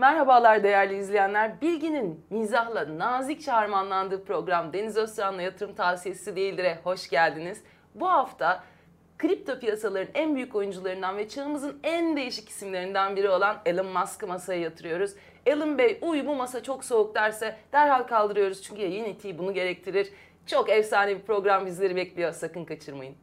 Merhabalar değerli izleyenler. Bilginin mizahla nazikçe harmanlandığı program Deniz Özcan'la yatırım tavsiyesi değildir'e hoş geldiniz. Bu hafta kripto piyasaların en büyük oyuncularından ve çağımızın en değişik isimlerinden biri olan Elon Musk'ı masaya yatırıyoruz. Elon Bey uy bu masa çok soğuk derse derhal kaldırıyoruz çünkü yayın etiği bunu gerektirir. Çok efsane bir program bizleri bekliyor sakın kaçırmayın.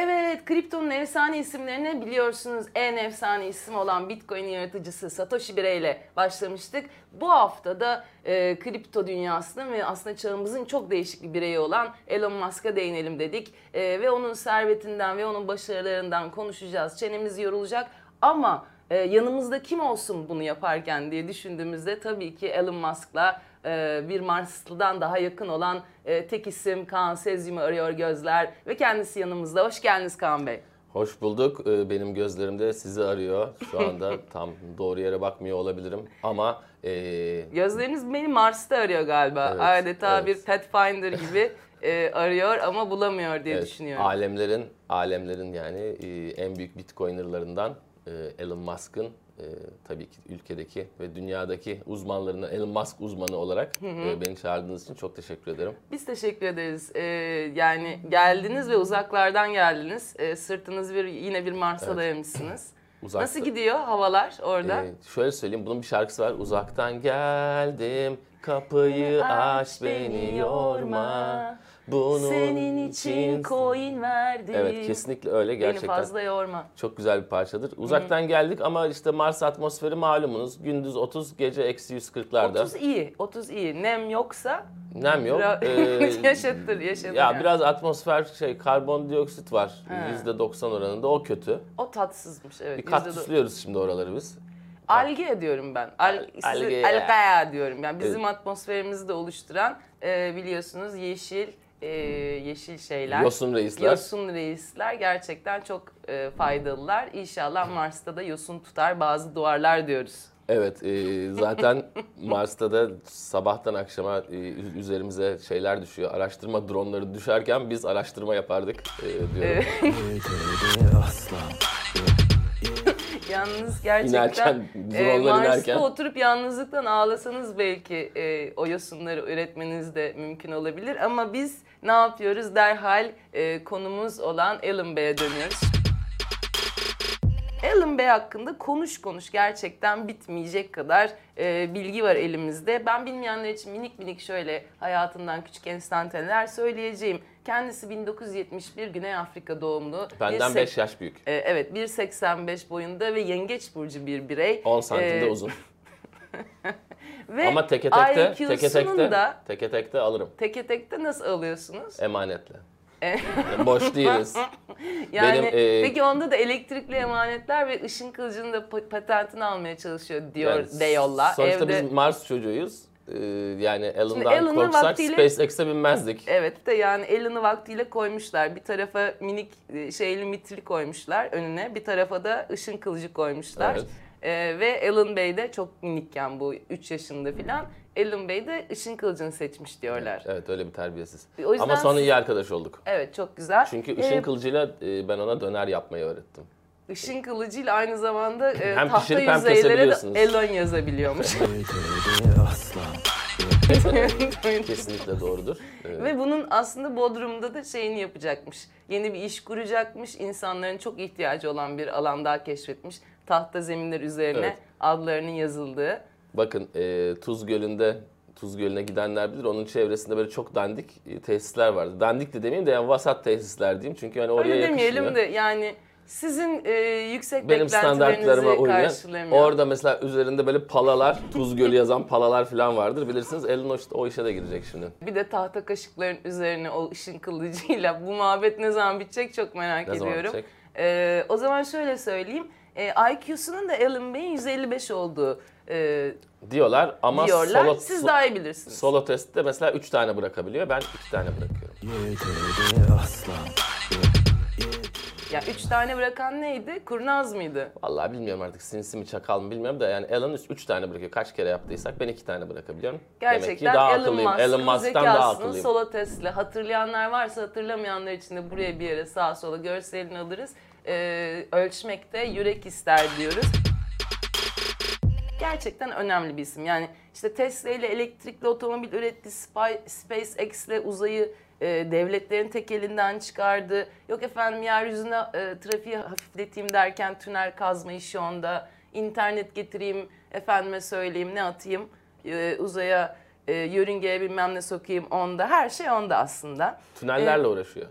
Evet, kriptonun efsane isimlerini biliyorsunuz. En efsane isim olan Bitcoin yaratıcısı Satoshi Birey ile başlamıştık. Bu hafta da e, kripto dünyasının ve aslında çağımızın çok değişik bir bireyi olan Elon Musk'a değinelim dedik. E, ve onun servetinden ve onun başarılarından konuşacağız. Çenemiz yorulacak ama e, yanımızda kim olsun bunu yaparken diye düşündüğümüzde tabii ki Elon Musk'la e, bir Marslı'dan daha yakın olan e, tek isim Kaan Sezyum'u arıyor gözler ve kendisi yanımızda. Hoş geldiniz Kaan Bey. Hoş bulduk. Ee, Benim gözlerimde sizi arıyor. Şu anda tam doğru yere bakmıyor olabilirim ama e, Gözleriniz beni Mars'ta arıyor galiba. Evet, Adeta evet. bir Pathfinder gibi e, arıyor ama bulamıyor diye evet, düşünüyorum. alemlerin alemlerin yani e, en büyük Bitcoiner'larından e, Elon Musk'ın e, tabii ki ülkedeki ve dünyadaki uzmanlarından Elon Musk uzmanı olarak e, beni çağırdığınız için çok teşekkür ederim. Biz teşekkür ederiz. Ee, yani geldiniz ve uzaklardan geldiniz. Ee, sırtınız bir yine bir Mars'a Evet. dayamışsınız. Uzakta- Nasıl gidiyor havalar orada? Ee, şöyle söyleyeyim, bunun bir şarkısı var. Uzaktan geldim, kapıyı aç beni yorma. Bunun Senin için coin verdim. Evet, kesinlikle öyle Beni gerçekten. fazla yorma. Çok güzel bir parçadır. Uzaktan geldik ama işte Mars atmosferi malumunuz. Gündüz 30, gece eksi 140'larda. 30 iyi, 30 iyi. Nem yoksa Nem yok. Bira- Ee, yaşatır, yaşatır. ya yani. biraz atmosfer şey karbondioksit var. He. %90 oranında o kötü. O tatsızmış evet. Bir do- kaktüslüyoruz şimdi oraları biz. Alge diyorum ben. Al, alge. algaya diyorum. Yani bizim atmosferimizi de oluşturan e, biliyorsunuz yeşil e, yeşil şeyler. Yosun reisler. Yosun reisler gerçekten çok e, faydalılar. İnşallah Mars'ta da yosun tutar bazı duvarlar diyoruz. Evet, e, zaten Mars'ta da sabahtan akşama e, üzerimize şeyler düşüyor. Araştırma dronları düşerken biz araştırma yapardık e, diyorum. Yalnız gerçekten İnerken, e, Mars'ta inerken. oturup yalnızlıktan ağlasanız belki e, o yosunları üretmeniz de mümkün olabilir. Ama biz ne yapıyoruz? Derhal e, konumuz olan Elon Bey'e dönüyoruz. Elon Bey hakkında konuş konuş gerçekten bitmeyecek kadar e, bilgi var elimizde. Ben bilmeyenler için minik minik şöyle hayatından küçük enstantaneler söyleyeceğim. Kendisi 1971 Güney Afrika doğumlu. Benden Bir 5 sek- yaş büyük. e, evet 1.85 boyunda ve yengeç burcu bir birey. 10 santim de E, uzun. Ve Ama teke tekte, teke tekte, da teke tekte alırım teke tekte nasıl alıyorsunuz? emanetle. E- Boş değiliz. Yani Benim, e, peki onda da elektrikli emanetler ve ışın kılıcının da pa- patentini almaya çalışıyor diyor Yani de yolla. Sonuçta Evde biz Mars çocuğuyuz. Ee, yani Elon'dan korksak vaktiyle- SpaceX'e binmezdik. Evet de yani Elon'u vaktiyle koymuşlar. Bir tarafa minik e, şeyli mitri koymuşlar önüne. Bir tarafa da ışın kılıcı koymuşlar. Evet. Ee, ve Elon Bey de çok minikken bu 3 yaşında filan. Elon Bey de ışın kılıcını seçmiş diyorlar. Evet öyle bir terbiyesiz. O yüzden Ama sonra iyi arkadaş olduk. Evet çok güzel. Çünkü Ee, ışın kılıcıyla e, ben ona döner yapmayı öğrettim. Işın kılıcıyla aynı zamanda e, Hem tahta pişirip hem yüzeylere de kesebiliyorsunuz. Elon yazabiliyormuş. Kesinlikle doğrudur. Ee, Ve bunun aslında Bodrum'da da şeyini yapacakmış. Yeni bir iş kuracakmış. İnsanların çok ihtiyacı olan bir alan daha keşfetmiş. Tahta zeminler üzerine Evet. adlarının yazıldığı. Bakın e, Tuz Gölü'nde Tuz Gölü'ne gidenler bilir. Onun çevresinde böyle çok dandik e, tesisler vardı. Dandik de demeyeyim de yani vasat tesisler diyeyim. Çünkü hani oraya Öyle demeyelim yakışmıyor. de yani sizin e, yüksek Benim standartlarıma uymayan. Orada mesela üzerinde böyle palalar, Tuz Gölü yazan palalar falan vardır. Bilirsiniz Elon o, o işe de girecek şimdi. Bir de tahta kaşıkların üzerine o ışın kılıcıyla bu muhabbet ne zaman bitecek çok merak Ne zaman ediyorum. bitecek? Ee, o zaman şöyle söyleyeyim. Ee, IQ'sunun da Elon Bey'in 155 olduğu e, Diyorlar ama diyorlar. solo, Siz daha iyi bilirsiniz. solo testte mesela 3 tane bırakabiliyor. Ben 2 tane bırakıyorum. Yani Yani üç tane bırakan neydi? Kurnaz mıydı? Vallahi bilmiyorum artık sinsi mi çakal mı bilmiyorum da yani Elon 3 tane bırakıyor. Kaç kere yaptıysak ben 2 tane bırakabiliyorum. Demek Gerçekten ki daha Elon akıllıyım. Musk'ın Elon Musk'tan daha akıllıyım. sola Tesla. Hatırlayanlar varsa hatırlamayanlar için de buraya bir yere sağa sola görselini alırız. Ee, ölçmekte yürek ister diyoruz. Gerçekten önemli bir isim. Yani işte Tesla ile elektrikli otomobil üretti, SpaceX ile uzayı e, devletlerin tek elinden çıkardı. Yok efendim yeryüzüne e, trafiği hafifleteyim derken tünel kazma işi onda. İnternet getireyim, efendime söyleyeyim ne atayım e, uzaya e, yörüngeye bilmem ne sokayım onda. Her şey onda aslında. Tünellerle uğraşıyor.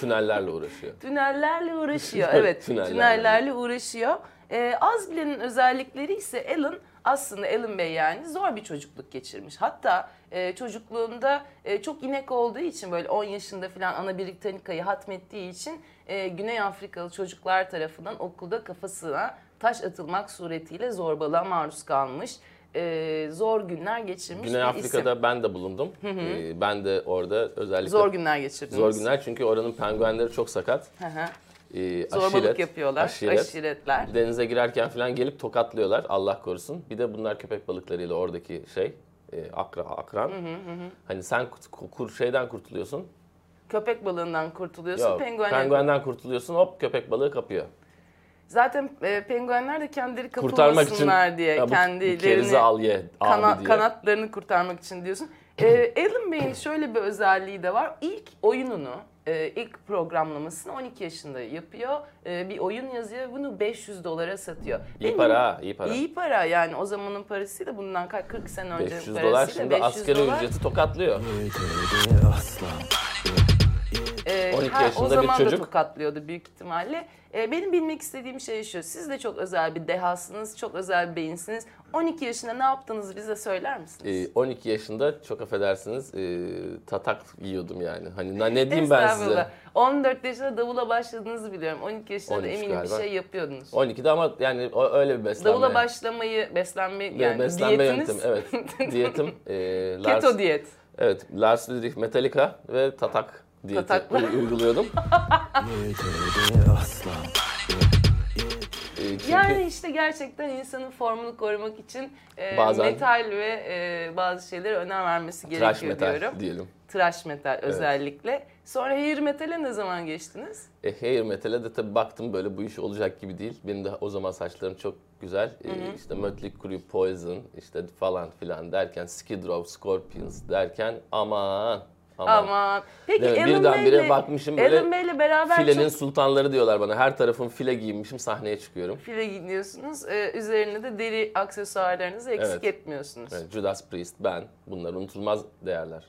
Tünellerle uğraşıyor. Tünellerle uğraşıyor. Evet, Tünellerle. tünellerle uğraşıyor. Ee, az bilenin özellikleri ise Alan aslında Alan Bey yani zor bir çocukluk geçirmiş. Hatta e, çocukluğunda e, çok inek olduğu için böyle 10 yaşında falan Ana Britannica'yı hatmettiği için e, Güney Afrikalı çocuklar tarafından okulda kafasına taş atılmak suretiyle zorbalığa maruz kalmış. E, zor günler geçirmiş Güney Afrika'da isim. ben de bulundum. Ee, ben de orada özellikle Zor günler geçirdiniz. zor günler çünkü oranın penguenleri çok sakat. Hı hı. Zorbalık aşiret, yapıyorlar. aşiret. Aşiretler. Denize girerken falan gelip tokatlıyorlar Allah korusun. Bir de bunlar köpek balıklarıyla oradaki şey e, akra, akran. Hani sen kur, şeyden kurtuluyorsun. Köpek balığından kurtuluyorsun. Yok, Penguen penguenden kurtuluyorsun hop köpek balığı kapıyor. Zaten e, penguenler de kendileri Kurtarmak için kapılmasınlar diye ya bu, kendilerini al ye kana- diye. kanatlarını kurtarmak için diyorsun. E, Alan Bey'in şöyle bir özelliği de var. İlk oyununu, e, ilk programlamasını 12 yaşında yapıyor. E, bir oyun yazıyor bunu 500 dolara satıyor. İyi Benim- para iyi para. İyi para yani o zamanın parasıyla bundan kaç- 40 sene önce 500 parasıyla dolar şimdi 500 asgari dolar. ücreti tokatlıyor. Ee, 12 ha, yaşında o bir zaman da çocuk. tokatlıyordu büyük ihtimalle. Ee, benim bilmek istediğim şey şu. Siz de çok özel bir dehasınız, çok özel bir beyinsiniz. 12 yaşında ne yaptığınızı bize söyler misiniz? Ee, 12 yaşında çok affedersiniz e, tatak yiyordum yani. Hani ne ne diyeyim ben size? Estağfurullah. 14 yaşında davula başladığınızı biliyorum. 12 yaşında da 13 eminim galiba. bir şey yapıyordunuz. 12'de ama yani öyle bir beslenme. Davula başlamayı, beslenme yani beslenme diyetiniz. evet. Diyetim e, Lars, Keto diyet. Evet, Lars Ulrich Metallica ve tatak diyeti uyguluyordum. E, çünkü Yani işte gerçekten insanın formunu korumak için e, Bazen- metal ve e, bazı şeylere önem vermesi trash gerekiyor metal diyorum. diyelim. Trash metal özellikle. Sonra hair metal'e ne zaman geçtiniz? E, hair metal'e de tabii baktım böyle bu iş olacak gibi değil. Benim de o zaman saçlarım çok güzel. E, işte Mötley Crüe, Poison işte falan filan derken Skid Row, Scorpions derken aman aman. Aman. Peki mi? Alan Birdenbire Bey'le- bakmışım böyle Alan Bey'le beraber Filenin çok sultanları diyorlar bana. Her tarafım file giyinmişim sahneye çıkıyorum. file gidiyorsunuz. Ee, üzerine de deri aksesuarlarınızı eksik Evet. etmiyorsunuz. Evet. Evet, Judas Priest, ben. Bunlar unutulmaz değerler.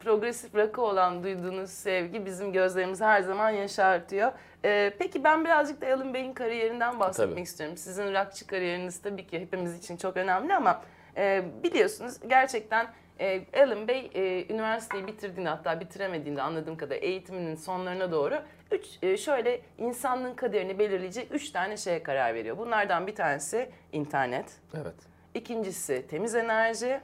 progresif rock'a olan duyduğunuz sevgi bizim gözlerimizi her zaman yaşartıyor. Ee, peki ben birazcık da Alan Bey'in kariyerinden bahsetmek Tabii. istiyorum. Sizin rockçı kariyeriniz tabii ki hepimiz için çok önemli ama e, biliyorsunuz gerçekten e, Alan Bey e, üniversiteyi bitirdiğinde hatta bitiremediğinde anladığım kadar eğitiminin sonlarına doğru üç, e, şöyle insanlığın kaderini belirleyecek üç tane şeye karar veriyor. Bunlardan bir tanesi internet, Evet. ikincisi temiz enerji,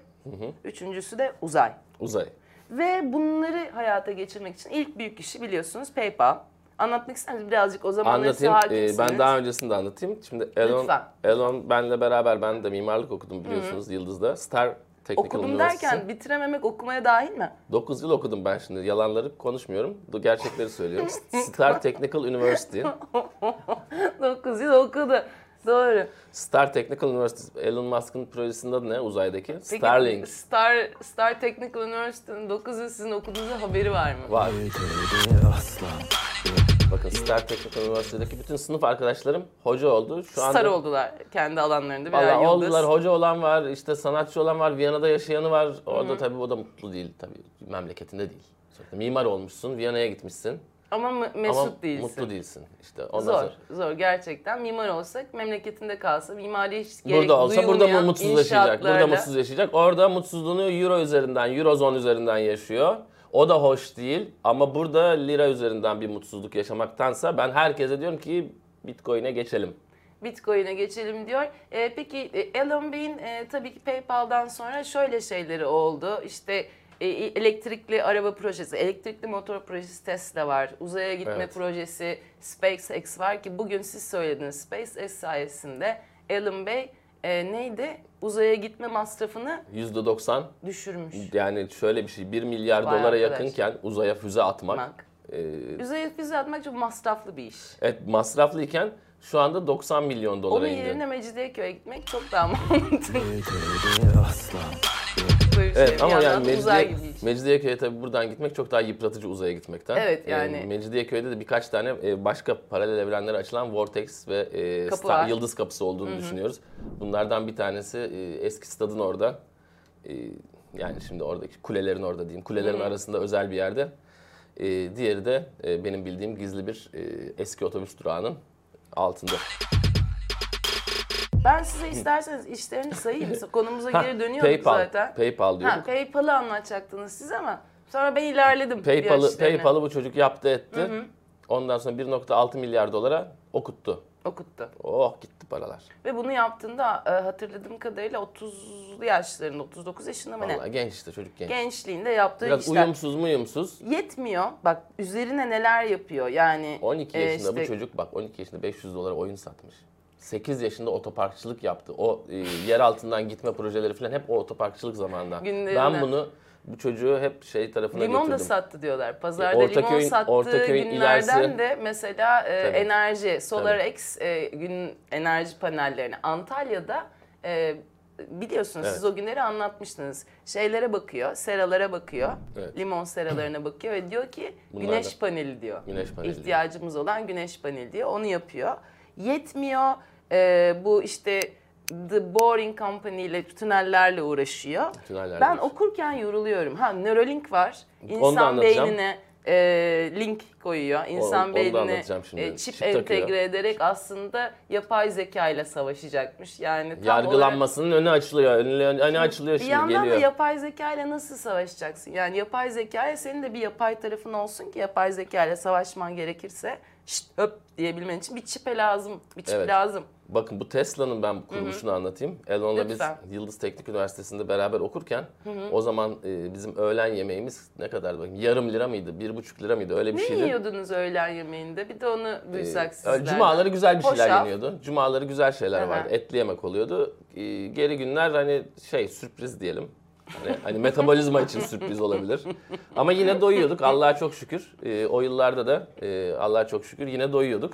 üçüncüsü de uzay. Uzay. Ve bunları hayata geçirmek için ilk büyük işi biliyorsunuz PayPal. Anlatmak ister misiniz birazcık o zamanları Anlatayım. Ee, ben daha öncesinde anlatayım. Şimdi Elon, Lütfen. Elon benle beraber ben de mimarlık okudum biliyorsunuz Yıldız'da. Star Technical Okudum Üniversitesi. derken bitirememek okumaya dahil mi? 9 yıl okudum ben şimdi. Yalanları konuşmuyorum. Bu gerçekleri söylüyorum. Star Technical University. 9 yıl okudu. Doğru. Star Technical University. Elon Musk'ın projesinin adı ne uzaydaki? Peki, Starlink. Star, Star Technical University'nin 9 yıl sizin okuduğunuzda haberi var mı? Var. Bakın Star Technical Üniversitedeki bütün sınıf arkadaşlarım hoca oldu. Şu anda Star oldular kendi alanlarında birer Valla yıldız. oldular. Hoca olan var, işte sanatçı olan var, Viyana'da yaşayanı var. Orada tabii o da mutlu değil tabii. Memleketinde değil. Sonuçta mimar olmuşsun, Viyana'ya gitmişsin. Ama m- mesut ama değilsin. mutlu değilsin. İşte ondan Zor, sonra. zor gerçekten. Mimar olsak memleketinde kalsa, mimari hiç gerek Burada olsa burada mı duyulmayan mutsuz yaşayacak? Burada inşaatlarla- mutsuz yaşayacak. Orada mutsuzluğunu euro üzerinden, eurozone üzerinden yaşıyor. O da hoş değil ama burada lira üzerinden bir mutsuzluk yaşamaktansa ben herkese diyorum ki Bitcoin'e geçelim. Bitcoin'e geçelim diyor. E, peki e, Elon Bey'in e, tabii ki PayPal'dan sonra şöyle şeyleri oldu. İşte e, elektrikli araba projesi, elektrikli motor projesi Tesla var. Uzaya gitme Evet. projesi SpaceX var ki bugün siz söylediniz. SpaceX sayesinde Elon Bey e, neydi? Uzaya gitme masrafını %90 düşürmüş. yani şöyle bir şey 1 milyar Vay dolara arkadaş. yakınken uzaya füze atmak. Bak. e, Uzaya füze atmak çok masraflı bir iş. evet masraflıyken şu anda 90 milyon dolara Onun indi. yerine Mecidiyeköy'e gitmek çok daha mantıklı. Böyle bir şey. Evet ama yani uzay Mecidiye, gibi iş. Mecidiyeköy'e tabii buradan gitmek çok daha yıpratıcı uzaya gitmekten. Evet, Ee, yani- Mecidiyeköy'de de birkaç tane e, başka paralel evrenlere açılan Vortex ve e, Star-. Yıldız Kapısı olduğunu düşünüyoruz. Bunlardan bir tanesi e, eski stadın orada. E, yani şimdi oradaki kulelerin orada diyeyim. Kulelerin arasında özel bir yerde. E, diğeri de e, benim bildiğim gizli bir e, eski otobüs durağının altında. Ben size isterseniz işlerini sayayım. Konumuza Ha, geri dönüyorduk PayPal, zaten. PayPal Ha, diyorduk. PayPal'ı anlatacaktınız siz ama sonra ben ilerledim. PayPal'ı. PayPal'ı bu çocuk yaptı etti. Ondan sonra 1.6 milyar dolara okuttu. okuttu. Oh gitti paralar. Ve bunu yaptığında e, hatırladığım kadarıyla 30'lu yaşlarında, 39 yaşında mı ne? Vallahi genç işte çocuk genç. Gençliğinde yaptığı Biraz işler. uyumsuz muyumsuz. Yetmiyor. Bak üzerine neler yapıyor. Yani 12 e, yaşında bu işte çocuk bak 12 yaşında 500 dolara oyun satmış. 8 yaşında otoparkçılık yaptı. O e, yer altından gitme projeleri falan hep o otoparkçılık zamanında. Günlerine. Ben bunu bu çocuğu hep şey tarafına Limon da götürdüm. sattı diyorlar. Pazarda Ortaköy'ün- limon sattığı Ortaköy'ün günlerden ilerisi- de mesela e, Tabii. enerji, SolarX e, gün enerji panellerini Antalya'da e, biliyorsunuz Evet. siz o günleri anlatmıştınız. Şeylere bakıyor, seralara bakıyor. Evet. Limon seralarına bakıyor ve diyor ki Bunlar güneş da- paneli diyor. Güneş paneli diyor. İhtiyacımız olan güneş paneli diyor. Onu yapıyor. Yetmiyor. E, bu işte The Boring Company ile tünellerle uğraşıyor. Tünellerle ben uğraşıyor. okurken yoruluyorum. Ha Neuralink var. İnsan beynine e, link koyuyor. İnsan beynine e, çip, Çip takıyor. entegre ederek aslında yapay zeka ile savaşacakmış. Yani tam olarak Yargılanmasının önü açılıyor. Önü, önü açılıyor bir şimdi yandan geliyor. da yapay zeka ile nasıl savaşacaksın? Yani yapay zekaya senin de bir yapay tarafın olsun ki yapay zeka ile savaşman gerekirse şşt höp diyebilmen için bir çipe lazım. Bir çip Evet. lazım. Bakın bu Tesla'nın ben kuruluşunu anlatayım. Elon'la biz Lütfen. Yıldız Teknik Üniversitesi'nde beraber okurken o zaman e, bizim öğlen yemeğimiz ne kadar bakayım yarım lira mıydı, bir buçuk lira mıydı öyle bir Ne şeydi. yiyordunuz öğlen yemeğinde? Bir de onu duysak Ee, sizlerden. Cumaları güzel bir şeyler Hoşaf. yeniyordu. Cumaları güzel şeyler Aha. vardı. Etli yemek oluyordu. Ee, geri günler hani şey sürpriz diyelim. Hani, hani metabolizma için sürpriz olabilir. Ama yine doyuyorduk Allah'a çok şükür. Ee, o yıllarda da e, Allah'a çok şükür yine doyuyorduk.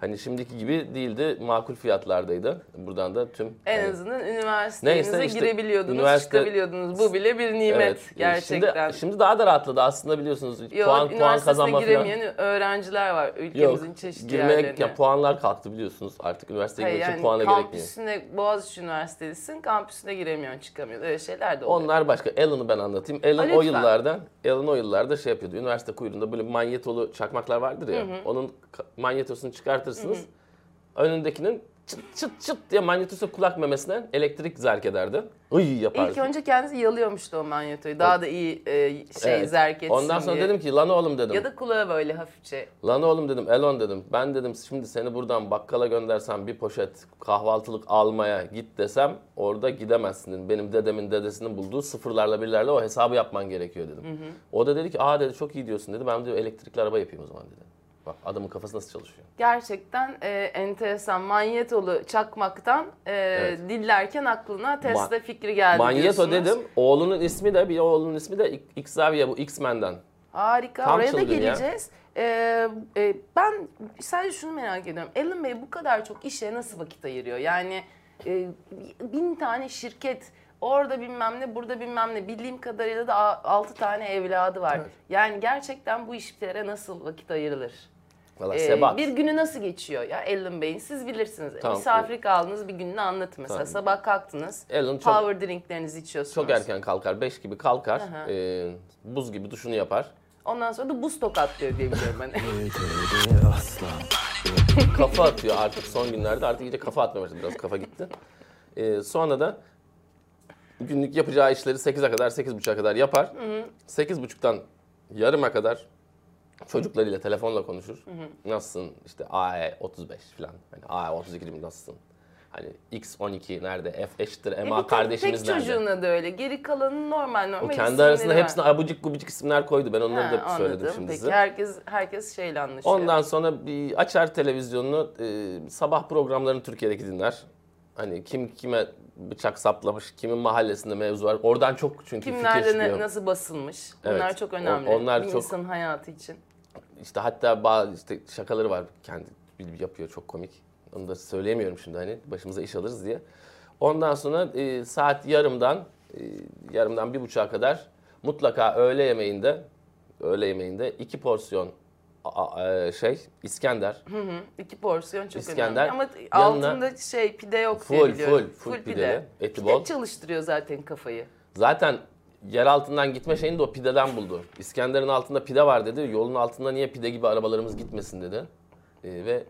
Hani şimdiki gibi değildi. Makul fiyatlardaydı. Buradan da tüm En hani- azından üniversitenize Neyse işte girebiliyordunuz, üniversite- çıkabiliyordunuz. Bu bile bir nimet Evet, gerçekten. Şimdi, şimdi daha da rahatladı aslında biliyorsunuz. Yok, puan puan kazanma falan. giremeyen öğrenciler var Yok. ülkemizin çeşitli Girmeye yerlerine. ya, puanlar kalktı biliyorsunuz. Artık üniversiteye girmek için yani puana gerekmiyor. kampüsüne, Boğaziçi Üniversitesi'sin, kampüsüne giremiyorsun, çıkamıyorsun. Öyle şeyler de oluyor. Onlar başka. Alan'ı ben anlatayım. Alan Ha, o yıllarda, Alan o yıllarda şey yapıyordu. Üniversite kuyruğunda böyle manyetolu çakmaklar vardır ya. Onun ka- manyetosunu çıkartırsınız. Önündekinin çıt çıt çıt diye manyetosu kulak memesine elektrik zerk ederdi. Iy yapardı. İlk önce kendisi yalıyormuştu o manyetoyu. Daha da iyi e, şey Evet. zerk etsin Ondan sonra diye. dedim ki lan oğlum dedim. Ya da kulağı böyle hafifçe. Lan oğlum dedim Elon dedim. Ben dedim şimdi seni buradan bakkala göndersem bir poşet kahvaltılık almaya git desem orada gidemezsin dedim. Benim dedemin dedesinin bulduğu sıfırlarla birlerle o hesabı yapman gerekiyor dedim. O da dedi ki aa dedi çok iyi diyorsun dedi. Ben de elektrikli araba yapayım o zaman dedi. Bak adamın kafası nasıl çalışıyor. Gerçekten e, enteresan manyetolu çakmaktan e, Evet. dillerken aklına Tesla Ma- fikri geldi Manyeto diyorsunuz. dedim. Oğlunun ismi de bir oğlunun ismi de Xavier bu X-Men'den. Harika. Tam Oraya da geleceğiz. Ee, e, ben sadece şunu merak ediyorum. Alan Bey bu kadar çok işe nasıl vakit ayırıyor? Yani e, bin tane şirket, orada bilmem ne, burada bilmem ne. Bildiğim kadarıyla da altı tane evladı var. Yani gerçekten bu işlere nasıl vakit ayrılır? Valla Ee, sebat. bir günü nasıl geçiyor ya Alan Bey'in? Siz bilirsiniz. Tamam. Misafir kaldınız bir gününü anlatın mesela. Tamam. Sabah kalktınız. Alan çok Power drinklerinizi içiyorsunuz. çok erken kalkar. 5 gibi kalkar. Aha. Ee, buz gibi duşunu yapar. Ondan sonra da buz tokatlıyor diye biliyorum ben. kafa atıyor artık son günlerde. Artık iyice kafa atmaya başladı. Biraz kafa gitti. Ee, sonra da günlük yapacağı işleri 8'e kadar, 8.30'a kadar yapar. 8.30'dan yarıma kadar çocuklarıyla telefonla konuşur. Nasılsın? İşte AE 35 falan. Hani AE 32 gibi nasılsın? Hani X12 nerede? F eşittir MA tek- kardeşimiz tek nerede? çocuğuna da öyle. Geri kalanı normal normal O kendi arasında var. hepsine abucik gubucik isimler koydu. Ben onları Ha, da söyledim anladım. şimdi Peki size. herkes herkes şeyle anlaşıyor. Ondan sonra bir açar televizyonunu, e, sabah programlarını Türkiye'deki dinler. Hani kim kime bıçak saplamış, kimin mahallesinde mevzu var. Oradan çok çünkü fikir Kimlerde ne- çıkıyor. nasıl basılmış? Bunlar Evet. çok O- önemli. onlar bir çok- insanın hayatı için. İşte hatta bazı işte şakaları var kendi yapıyor çok komik. Onu da söyleyemiyorum şimdi hani başımıza iş alırız diye. Ondan sonra e, saat yarımdan e, yarımdan bir buçuğa kadar mutlaka öğle yemeğinde öğle yemeğinde iki porsiyon a- a- e, şey İskender. Hı hı. İki porsiyon çok İskender, önemli. Ama yanına- altında şey pide yok diye Full biliyorum. full full pideli, eti Pide bol. çalıştırıyor zaten kafayı. Zaten yer altından gitme şeyini de o pideden buldu. İskender'in altında pide var dedi. Yolun altında niye pide gibi arabalarımız gitmesin dedi. E, ve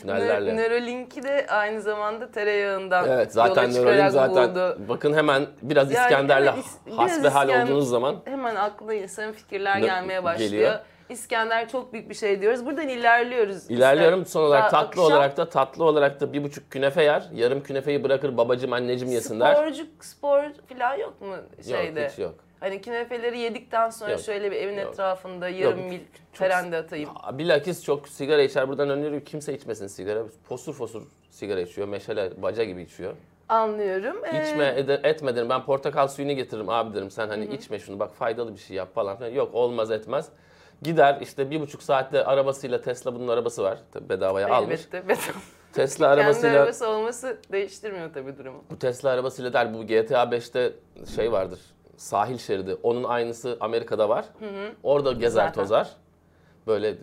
tünellerle. Nörolink'i de aynı zamanda tereyağından Evet zaten Neuralink zaten buldu. bakın hemen biraz Yani İskender'le is- biraz hasbihal İskender- olduğunuz zaman Hemen aklına insanın fikirler gelmeye başlıyor. geliyor. İskender çok büyük bir şey diyoruz. Buradan ilerliyoruz. ilerliyorum. İster- Son olarak tatlı akşam olarak da tatlı olarak da bir buçuk künefe yer. Yarım künefeyi bırakır babacım anneciğim yesinler. Sporcu spor falan yok mu şeyde? Yok hiç yok. Hani künefeleri yedikten sonra Yok. şöyle bir evin Yok. etrafında yarım Yok. mil ferende atayım. Bilakis çok sigara içer. Buradan öneriyorum kimse içmesin sigara. Fosur fosur sigara içiyor. Meşale baca gibi içiyor. Anlıyorum. Ee, İçme ede, etme derim. Ben portakal suyunu getiririm abi derim. Sen hani içme şunu bak faydalı bir şey yap falan filan. Yok olmaz etmez. Gider işte bir buçuk saatte arabasıyla Tesla bunun arabası var. Tabii bedavaya almış. Elbette. beton. Tesla Kendi arabasıyla arabası olması değiştirmiyor tabii durumu. bu Tesla arabasıyla der bu GTA 5'te şey vardır. Sahil şeridi. Onun aynısı Amerika'da var. Orada gezer Zaten. tozar. Böyle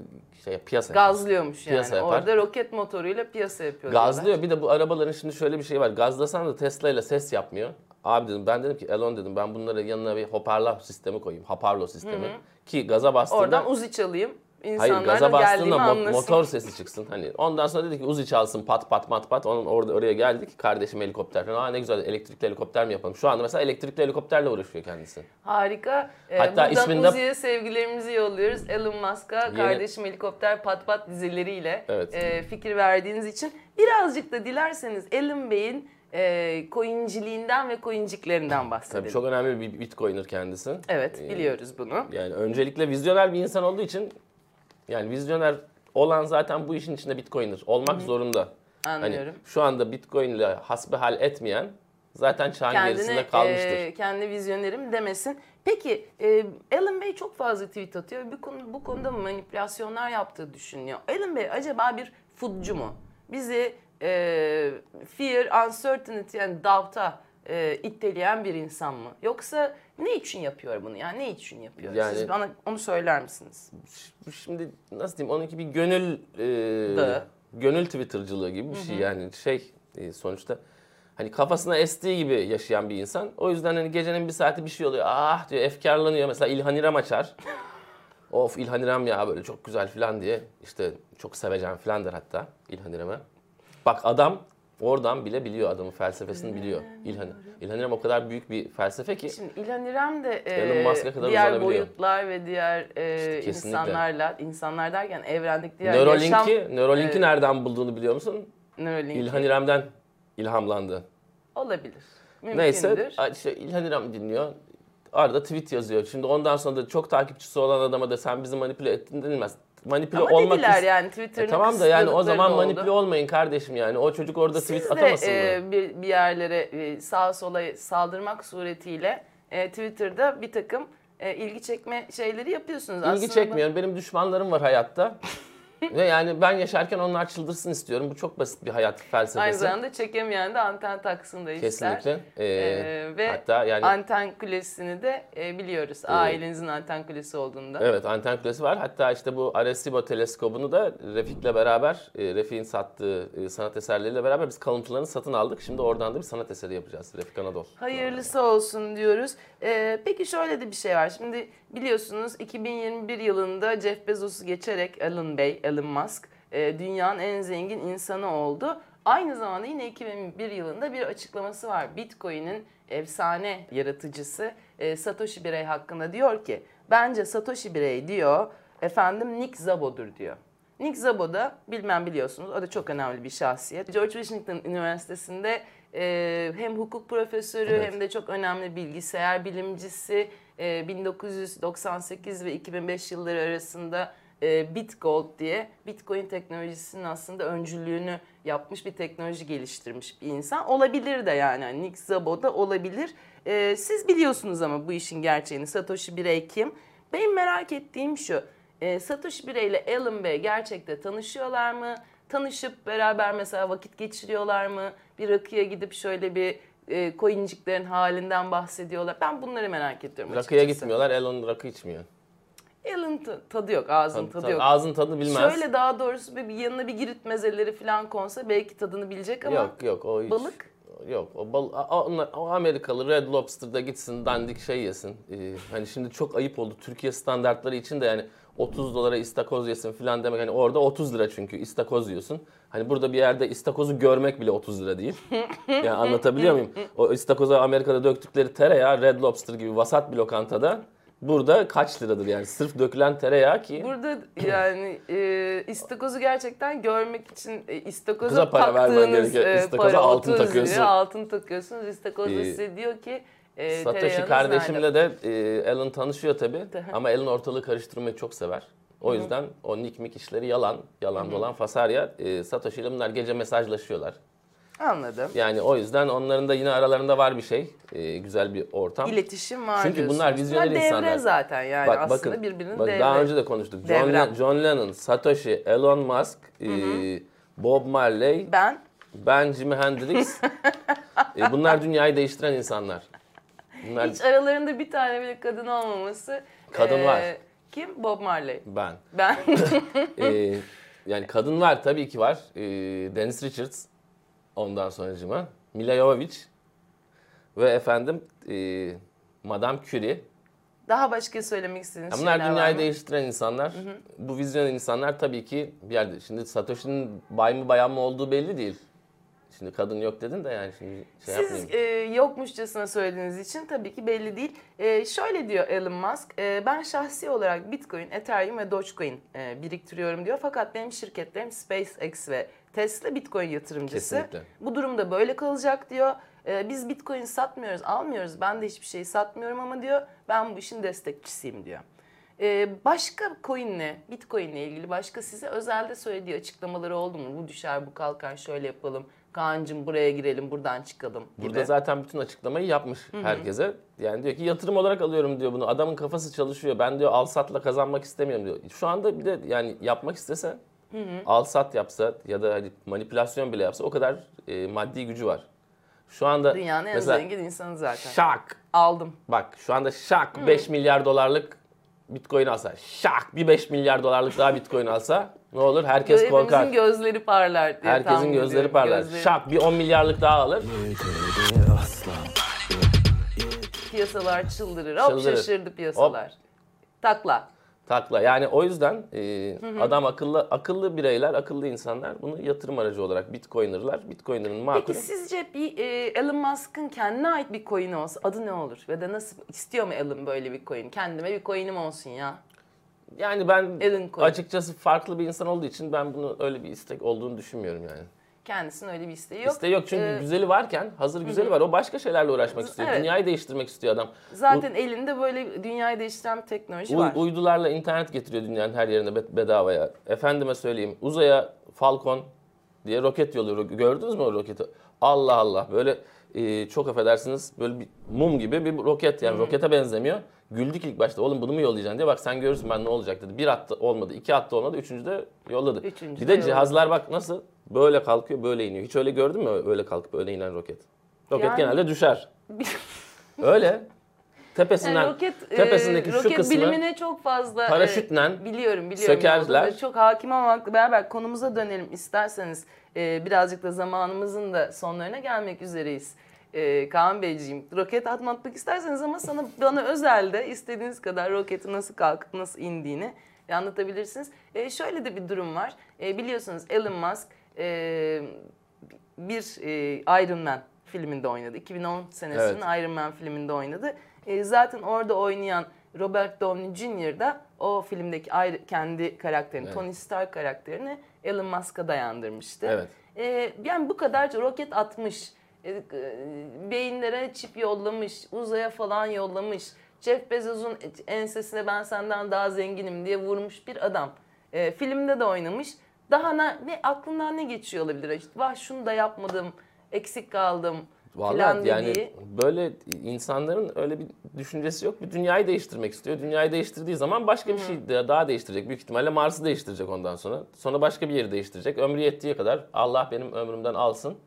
şey piyasa. yapar. Gazlıyormuş yani. Piyasa yapar. Orada roket motoruyla piyasa yapıyor. Gazlıyor. Bir de bu arabaların şimdi şöyle bir şey var. Gazlasan da Tesla ile ses yapmıyor. Abi dedim ben dedim ki Elon dedim ben bunlara yanına bir hoparlör sistemi koyayım. Hoparlör sistemi. Ki gaza bastığında Oradan uzi çalayım. Hayır İnsanlar gaza da geldiğimi bastığında mo- anlasın. motor sesi çıksın. Hani ondan sonra dedi ki Uzi çalsın pat pat pat pat. Onun orada oraya geldik. Kardeşim helikopter falan. Aa ne güzel elektrikli helikopter mi yapalım? Şu anda mesela elektrikli helikopterle uğraşıyor kendisi. Harika. Ee, Hatta buradan isminde- Uzi'ye sevgilerimizi yolluyoruz. Elon Musk'a kardeşim helikopter pat pat dizileriyle Evet. e, fikir verdiğiniz için. Birazcık da dilerseniz Elon Bey'in e, coinciliğinden ve coinciklerinden bahsedelim. Tabii çok önemli bir bitcoiner kendisi. Evet Ee, biliyoruz bunu. Yani öncelikle vizyoner bir insan olduğu için yani vizyoner olan zaten bu işin içinde bitcoiner olmak zorunda. Anlıyorum. Hani şu anda bitcoin ile hasbihal etmeyen zaten çağın gerisinde kendine kalmıştır. e, kendi vizyonerim demesin. Peki e, Alan Bey çok fazla tweet atıyor. Bu, konu, bu konuda manipülasyonlar yaptığı düşünüyor. Alan Bey acaba bir futcu mu? Bizi e, fear, uncertainty yani doubt'a e, itteleyen bir insan mı? Yoksa ne için yapıyor bunu? Yani ne için yapıyor? Yani- Siz bana onu söyler misiniz? Şimdi nasıl diyeyim onunki bir gönül e, Dağı. gönül twittercılığı gibi bir şey yani şey e, sonuçta hani kafasına estiği gibi yaşayan bir insan. O yüzden hani gecenin bir saati bir şey oluyor. Ah diyor efkarlanıyor. Mesela İlhan İrem açar. of İlhan İrem ya böyle çok güzel falan diye. işte çok sevecen falan der hatta İlhan İrem'e. Bak adam oradan bile biliyor adamın felsefesini biliyor. İlhan, İlhan İrem o kadar büyük bir felsefe ki. Şimdi İlhan İrem de e, kadar diğer boyutlar ve diğer e, İşte insanlarla, insanlar derken evrendeki diğer Neuralink'i, yaşam Neuralink'i e, nereden bulduğunu biliyor musun? Neuralink'i İlhan İrem'den ilhamlandı. olabilir. Mümkündür. Neyse işte İlhan İrem dinliyor. Arada tweet yazıyor. Şimdi ondan sonra da çok takipçisi olan adama da sen bizi manipüle ettin denilmez. Manipüle Ama olmak dediler is- yani E Twitter'ın tamam da yani o zaman oldu. manipüle olmayın kardeşim yani. O çocuk orada tweet Siz atamasın de mı? e, bir, bir yerlere e, sağa sola saldırmak suretiyle e, Twitter'da bir takım e, ilgi çekme şeyleri yapıyorsunuz. İlgi Aslında çekmiyorum. Benim düşmanlarım var hayatta. Ve yani ben yaşarken onlar çıldırsın istiyorum. Bu çok basit bir hayat felsefesi. Aynı zamanda çekemeyen de anten taksın da ister. Kesinlikle. Ee, E, ve hatta yani anten kulesini de e, biliyoruz. Ailenizin anten kulesi olduğunda. Evet anten kulesi var. Hatta işte bu Arecibo teleskobunu da Refik'le beraber, e, Refik'in sattığı e, sanat eserleriyle beraber biz kalıntılarını satın aldık. Şimdi oradan da bir sanat eseri yapacağız. Refik Anadolu. Hayırlısı olsun diyoruz. Ee, peki şöyle de bir şey var. Şimdi biliyorsunuz 2021 yılında Jeff Bezos'u geçerek Elon Bey, Elon Musk e, dünyanın en zengin insanı oldu. Aynı zamanda yine 2001 yılında bir açıklaması var. Bitcoin'in efsane yaratıcısı e, Satoshi Birey hakkında diyor ki bence Satoshi Birey diyor efendim Nick Szabo'dur diyor. Nick Szabo da bilmem biliyorsunuz o da çok önemli bir şahsiyet. George Washington Üniversitesi'nde e, hem hukuk profesörü Evet. hem de çok önemli bilgisayar bilimcisi. E, 1998 ve 2005 yılları arasında e, BitGold diye Bitcoin teknolojisinin aslında öncülüğünü yapmış bir teknoloji geliştirmiş bir insan. Olabilir de yani Hani Nick Szabo da olabilir. E, siz biliyorsunuz ama bu işin gerçeğini Satoshi Birey kim? Benim merak ettiğim şu. E, Satoshi Birey ile Alan Bey gerçekte tanışıyorlar mı? Tanışıp beraber mesela vakit geçiriyorlar mı? Bir rakıya gidip şöyle bir e, coinciklerin halinden bahsediyorlar. Ben bunları merak ediyorum Rakıya açıkçası. gitmiyorlar. Elon rakı içmiyor. Ta- tadı yok, ağzın Tadı- tadı, tadı- yok. Ağzın tadı bilmez. Şöyle daha doğrusu bir bir yanına bir girit mezeleri falan konsa belki tadını bilecek ama Yok yok o hiç. balık? Yok o, bal, onlar- o Amerikalı Red Lobster'da gitsin dandik şey yesin. Ee, hani şimdi çok ayıp oldu Türkiye standartları için de yani 30 dolara istakoz yesin falan demek hani orada 30 lira çünkü istakoz yiyorsun. Hani burada bir yerde istakozu görmek bile 30 lira değil. yani anlatabiliyor muyum? O istakoza Amerika'da döktükleri tereyağı Red Lobster gibi vasat bir lokantada burada kaç liradır yani sırf dökülen tereyağı ki Burada yani e, istakozu gerçekten görmek için e, istakoza Kıza para vermen taktığınız gerekiyor. e, İstakoza para altın 30 takıyorsun. lira altın takıyorsunuz. İstakoz da Ee, size diyor ki e, Satoshi tereyağınız kardeşimle de e, Alan tanışıyor tabii. Ama Alan ortalığı karıştırmayı çok sever. O yüzden o nick mik işleri yalan, yalan dolan fasarya. E, Satoshi ile bunlar gece mesajlaşıyorlar. Anladım. Yani o yüzden onların da yine aralarında var bir şey. E, güzel bir ortam. İletişim var Çünkü diyorsunuz. bunlar vizyoner devre insanlar. zaten yani Bak, aslında bakın, birbirinin bak, devre. Daha önce de konuştuk. John, John Lennon, Satoshi, Elon Musk, e, Bob Marley, Ben ben Jimi Hendrix. E, bunlar dünyayı değiştiren insanlar. Bunlar hiç aralarında bir tane bile kadın olmaması. Kadın e, var. Kim? Bob Marley. ben. Ben. Ee, yani kadın var tabii ki var. Ee, Dennis Richards ondan sonracıma. Mila Jovovich ve efendim e, Madame Curie. Daha başka söylemek istediğiniz Bunlar şeyler var dünyayı mı? değiştiren insanlar. Bu vizyon insanlar tabii ki bir yerde. Şimdi Satoshi'nin bay mı bayan mı olduğu belli değil. Şimdi kadın yok dedin de yani şimdi şey Siz yapmayayım. e, yokmuşçasına söylediğiniz için tabii ki belli değil. E, şöyle diyor Elon Musk, e, ben şahsi olarak Bitcoin, Ethereum ve Dogecoin e, biriktiriyorum diyor. Fakat benim şirketlerim SpaceX ve Tesla Bitcoin yatırımcısı. Kesinlikle. Bu durumda böyle kalacak diyor. E, biz Bitcoin satmıyoruz, almıyoruz. Ben de hiçbir şey satmıyorum ama diyor ben bu işin destekçisiyim diyor. E, başka coinle, Bitcoin'le ilgili başka size özelde söylediği açıklamaları oldu mu? Bu düşer, bu kalkar, şöyle yapalım. Kaan'cığım buraya girelim, buradan çıkalım gibi. Burada zaten bütün açıklamayı yapmış herkese. Yani diyor ki yatırım olarak alıyorum diyor bunu. Adamın kafası çalışıyor. Ben diyor al satla kazanmak istemiyorum diyor. Şu anda bir de yani yapmak istese al sat yapsa ya da hani manipülasyon bile yapsa o kadar e, maddi gücü var. Şu anda Dünyanın en mesela zengin insanı zaten. şak Aldım. bak şu anda şak 5 milyar dolarlık Bitcoin alsa şak bir 5 milyar dolarlık daha Bitcoin alsa ne olur herkes Hepimizin korkar. gözleri parlar diye Herkesin gözleri ediyorum. parlar. Gözleri- Şak bir 10 milyarlık daha alır. Piyasalar çıldırır. Hop Çıldırır. şaşırdı piyasalar. Takla. Takla. Yani o yüzden e, adam akıllı akıllı bireyler, akıllı insanlar bunu yatırım aracı olarak Bitcoiner'lar. Bitcoiner'ın makulü. Peki sizce bir e, Elon Musk'ın kendine ait bir coin olsa adı ne olur? Ve de nasıl istiyor mu Elon böyle bir coin? Kendime bir coin'im olsun ya. Yani ben Elon coin. açıkçası farklı bir insan olduğu için ben bunu öyle bir istek olduğunu düşünmüyorum yani. Kendisinin öyle bir isteği yok. İsteği yok çünkü Ee, güzeli varken, hazır güzeli var. O başka şeylerle uğraşmak istiyor. Evet. Dünyayı değiştirmek istiyor adam. Zaten elinde böyle dünyayı değiştiren bir teknoloji Uy- var. uydularla internet getiriyor dünyanın her yerine be- bedavaya. Efendime söyleyeyim uzaya Falcon diye roket yolluyor. Gördünüz mü o roketi? Allah Allah böyle e, çok affedersiniz böyle bir mum gibi bir roket yani rokete benzemiyor. Güldük ilk başta oğlum bunu mu yollayacaksın diye bak sen görürsün ben ne olacak dedi. Bir hatta olmadı, iki hatta olmadı, üçüncü de yolladı. Üçüncü bir de de cihazlar bak nasıl böyle kalkıyor böyle iniyor. Hiç öyle gördün mü öyle kalkıp öyle inen roket? Roket Yani- genelde düşer. öyle. Tepesinden, Yani roket, e, tepesindeki şu roket kısmı bilimine çok fazla paraşütle e, biliyorum biliyorum. sökerler. Çok hakim olmakla beraber konumuza dönelim isterseniz. E, birazcık da zamanımızın da sonlarına gelmek üzereyiz. E, Kaan Beyciğim roket atmak isterseniz ama sana bana özelde istediğiniz kadar roketi nasıl kalkıp nasıl indiğini anlatabilirsiniz. E, şöyle de bir durum var. E, biliyorsunuz Elon Musk e, bir e, Iron Man filminde oynadı. 2010 senesinin Iron Man filminde oynadı. E, zaten orada oynayan Robert Downey Jr. da o filmdeki ayrı, kendi karakterini, Evet. Tony Stark karakterini Elon Musk'a dayandırmıştı. Evet. Ee, yani bu kadar roket atmış, e, e, beyinlere çip yollamış, uzaya falan yollamış. Jeff Bezos'un ensesine ben senden daha zenginim diye vurmuş bir adam. Ee, filmde de oynamış. Daha ne, ne aklından ne geçiyor olabilir? İşte, Vah şunu da yapmadım, eksik kaldım Vallahi yani dediği. böyle insanların öyle bir düşüncesi yok. Bir dünyayı değiştirmek istiyor. Dünyayı değiştirdiği zaman başka bir şey daha değiştirecek. Büyük ihtimalle Mars'ı değiştirecek ondan sonra. Sonra başka bir yeri değiştirecek. Ömrü yettiği kadar Allah benim ömrümden alsın.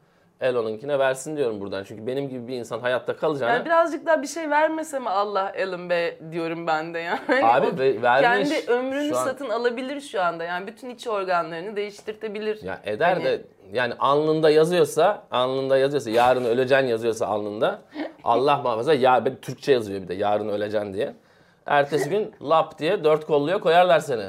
Elon'unkine versin diyorum buradan. Çünkü benim gibi bir insan hayatta kalacağına... Yani birazcık daha bir şey vermese mi Allah Elon be diyorum ben de yani. Abi ve- vermiş. Kendi ömrünü Şu an- satın alabilir şu anda. Yani bütün iç organlarını değiştirtebilir. Ya eder Hani- de yani alnında yazıyorsa, alnında yazıyorsa, yarın öleceksin yazıyorsa alnında. Allah muhafaza ya ben Türkçe yazıyor bir de yarın öleceksin diye. Ertesi gün lap diye dört kolluya koyarlar seni.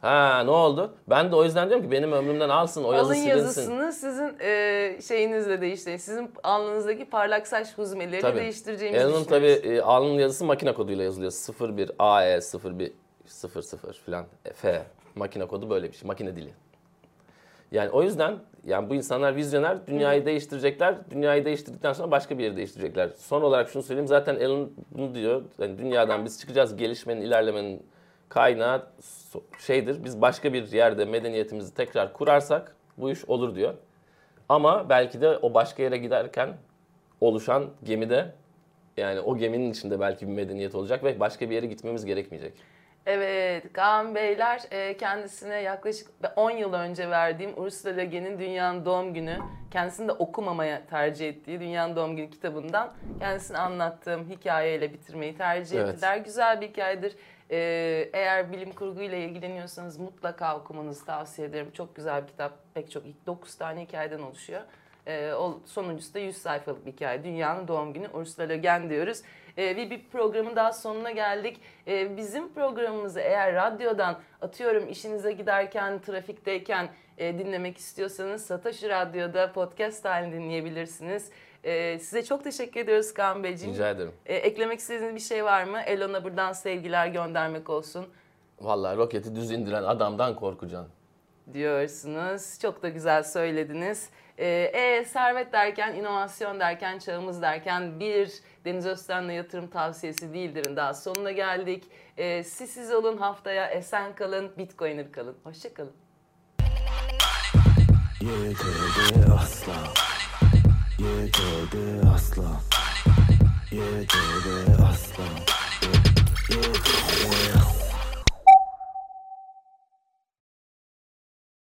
Ha ne oldu? Ben de o yüzden diyorum ki benim ömrümden alsın o yazı Alın silinsin. yazısını sizin e, şeyinizle değiştirin. Sizin alnınızdaki parlak saç huzmeleri Tabii. değiştireceğimizi Elon'un tabii e, alnın yazısı makine koduyla yazılıyor. 01 AE 01 00 falan F makine kodu böyle bir şey. Makine dili. Yani o yüzden yani bu insanlar vizyoner dünyayı değiştirecekler. Dünyayı değiştirdikten sonra başka bir yeri değiştirecekler. Son olarak şunu söyleyeyim. Zaten Elon bunu diyor. Yani dünyadan biz çıkacağız. Gelişmenin, ilerlemenin kaynağı şeydir. Biz başka bir yerde medeniyetimizi tekrar kurarsak bu iş olur diyor. Ama belki de o başka yere giderken oluşan gemide yani o geminin içinde belki bir medeniyet olacak ve başka bir yere gitmemiz gerekmeyecek. Evet, Kaan Beyler e, kendisine yaklaşık 10 yıl önce verdiğim Ursula Le Guin'in Dünyanın Doğum Günü, kendisini de okumamaya tercih ettiği Dünyanın Doğum Günü kitabından kendisine anlattığım hikayeyle bitirmeyi tercih Evet. ettiler. Güzel bir hikayedir. E, eğer bilim kurguyla ilgileniyorsanız mutlaka okumanızı tavsiye ederim. Çok güzel bir kitap. Pek çok, 9 tane hikayeden oluşuyor. E, o sonuncusu da 100 sayfalık bir hikaye. Dünyanın Doğum Günü Ursula Le Guin diyoruz. E, ve bir programın daha sonuna geldik. E, bizim programımızı eğer radyodan atıyorum işinize giderken, trafikteyken e, dinlemek istiyorsanız Satoshi Radyo'da podcast halinde dinleyebilirsiniz. E, size çok teşekkür ediyoruz Kaan Beyciğim. Rica ederim. E, eklemek istediğiniz bir şey var mı? Elon'a buradan sevgiler göndermek olsun Vallahi roketi düz indiren adamdan korkacaksın. diyorsunuz. Çok da güzel söylediniz. Ee, e, servet derken, inovasyon derken, çağımız derken bir Deniz Özten'le yatırım tavsiyesi değildirin. Daha sonuna geldik. Ee, siz siz olun haftaya esen kalın, bitcoiner kalın. Hoşçakalın. Yeterli asla YTB aslan YTB aslan YTB aslan